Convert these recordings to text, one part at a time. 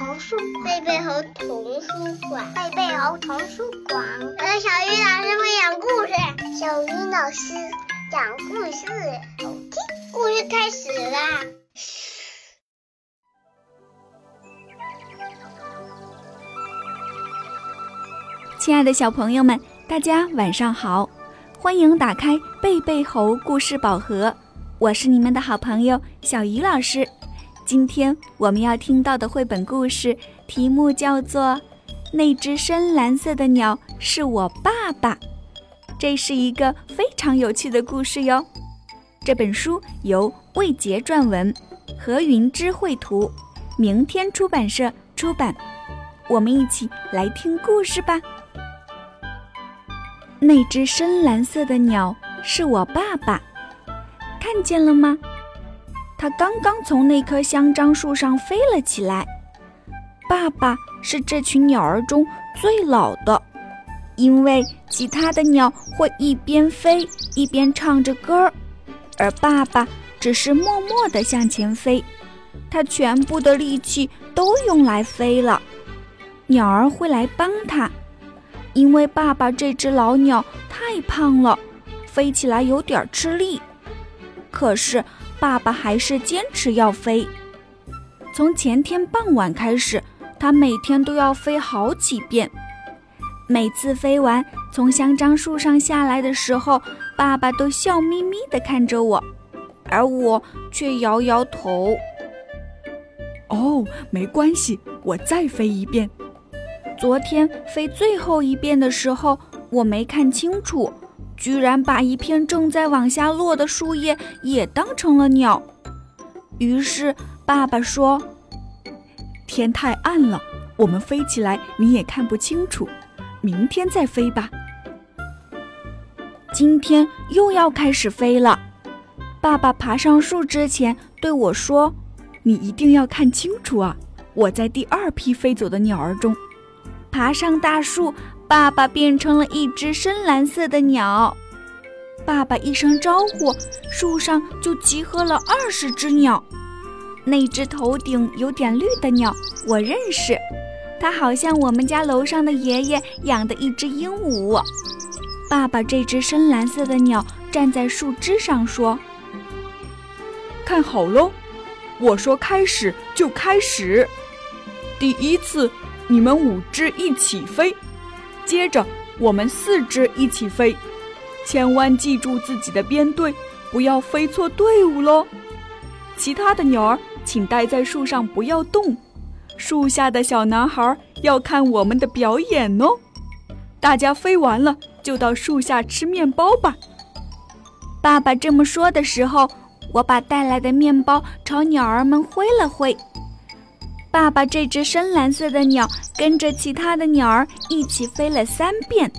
童书贝贝猴童书馆，贝贝猴童书馆。我的小鱼老师会讲故事，小鱼老师讲故事，好听。故事开始啦！亲爱的小朋友们，大家晚上好，欢迎打开贝贝猴故事宝盒，我是你们的好朋友小鱼老师。今天我们要听到的绘本故事题目叫做《那只深蓝色的鸟是我爸爸》，这是一个非常有趣的故事哟。这本书由魏杰撰文，何云芝绘图，明天出版社出版。我们一起来听故事吧。那只深蓝色的鸟是我爸爸，看见了吗？他刚刚从那棵香樟树上飞了起来。爸爸是这群鸟儿中最老的，因为其他的鸟会一边飞一边唱着歌儿，而爸爸只是默默地向前飞。他全部的力气都用来飞了。鸟儿会来帮他，因为爸爸这只老鸟太胖了，飞起来有点吃力。可是。爸爸还是坚持要飞。从前天傍晚开始，他每天都要飞好几遍。每次飞完，从香樟树上下来的时候，爸爸都笑眯眯地看着我，而我却摇摇头。哦，没关系，我再飞一遍。昨天飞最后一遍的时候，我没看清楚。居然把一片正在往下落的树叶也当成了鸟。于是爸爸说：“天太暗了，我们飞起来你也看不清楚，明天再飞吧。”今天又要开始飞了。爸爸爬上树之前对我说：“你一定要看清楚啊！我在第二批飞走的鸟儿中，爬上大树。”爸爸变成了一只深蓝色的鸟。爸爸一声招呼，树上就集合了二十只鸟。那只头顶有点绿的鸟，我认识，它好像我们家楼上的爷爷养的一只鹦鹉。爸爸这只深蓝色的鸟站在树枝上说：“看好喽，我说开始就开始。第一次，你们五只一起飞。”接着，我们四只一起飞，千万记住自己的编队，不要飞错队伍喽。其他的鸟儿请待在树上，不要动。树下的小男孩要看我们的表演哦。大家飞完了，就到树下吃面包吧。爸爸这么说的时候，我把带来的面包朝鸟儿们挥了挥。爸爸这只深蓝色的鸟跟着其他的鸟儿一起飞了三遍，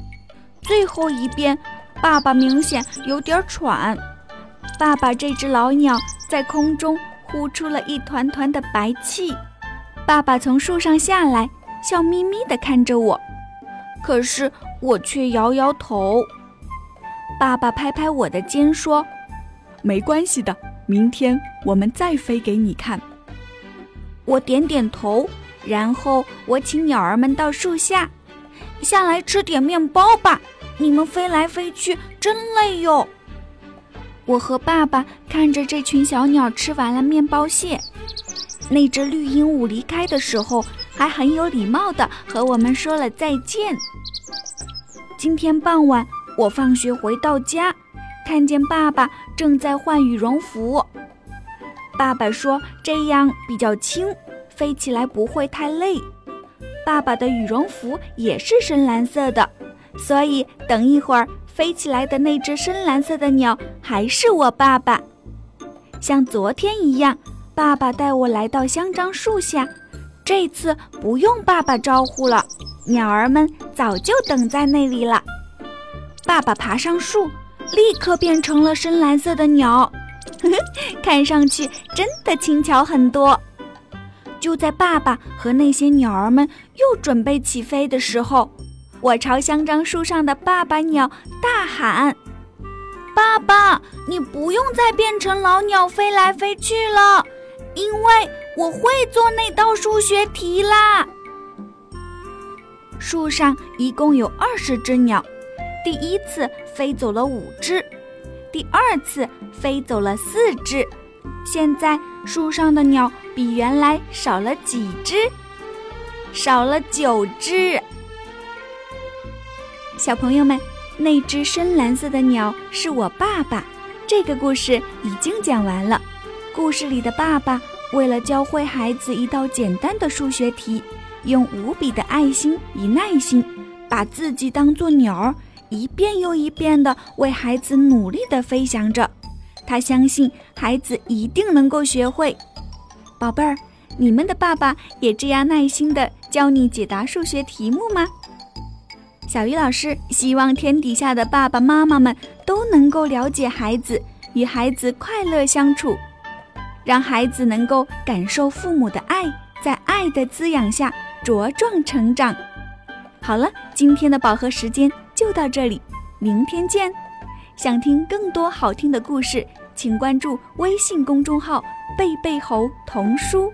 最后一遍，爸爸明显有点喘。爸爸这只老鸟在空中呼出了一团团的白气。爸爸从树上下来，笑眯眯地看着我，可是我却摇摇头。爸爸拍拍我的肩说：“没关系的，明天我们再飞给你看。”我点点头，然后我请鸟儿们到树下，下来吃点面包吧。你们飞来飞去真累哟。我和爸爸看着这群小鸟吃完了面包屑，那只绿鹦鹉离开的时候还很有礼貌地和我们说了再见。今天傍晚我放学回到家，看见爸爸正在换羽绒服。爸爸说：“这样比较轻，飞起来不会太累。”爸爸的羽绒服也是深蓝色的，所以等一会儿飞起来的那只深蓝色的鸟还是我爸爸。像昨天一样，爸爸带我来到香樟树下，这次不用爸爸招呼了，鸟儿们早就等在那里了。爸爸爬上树，立刻变成了深蓝色的鸟。看上去真的轻巧很多。就在爸爸和那些鸟儿们又准备起飞的时候，我朝香樟树上的爸爸鸟大喊：“爸爸，你不用再变成老鸟飞来飞去了，因为我会做那道数学题啦。树上一共有二十只鸟，第一次飞走了五只，第二次飞走了四只，现在树上的鸟比原来少了几只？少了九只。小朋友们，那只深蓝色的鸟是我爸爸。这个故事已经讲完了。故事里的爸爸为了教会孩子一道简单的数学题。用无比的爱心与耐心，把自己当作鸟儿，一遍又一遍地为孩子努力地飞翔着。他相信孩子一定能够学会。宝贝儿，你们的爸爸也这样耐心地教你解答数学题目吗？小鱼老师希望天底下的爸爸妈妈们都能够了解孩子，与孩子快乐相处，让孩子能够感受父母的爱，在爱的滋养下。茁壮成长。好了，今天的饱和时间就到这里，明天见。想听更多好听的故事，请关注微信公众号“贝贝猴童书”。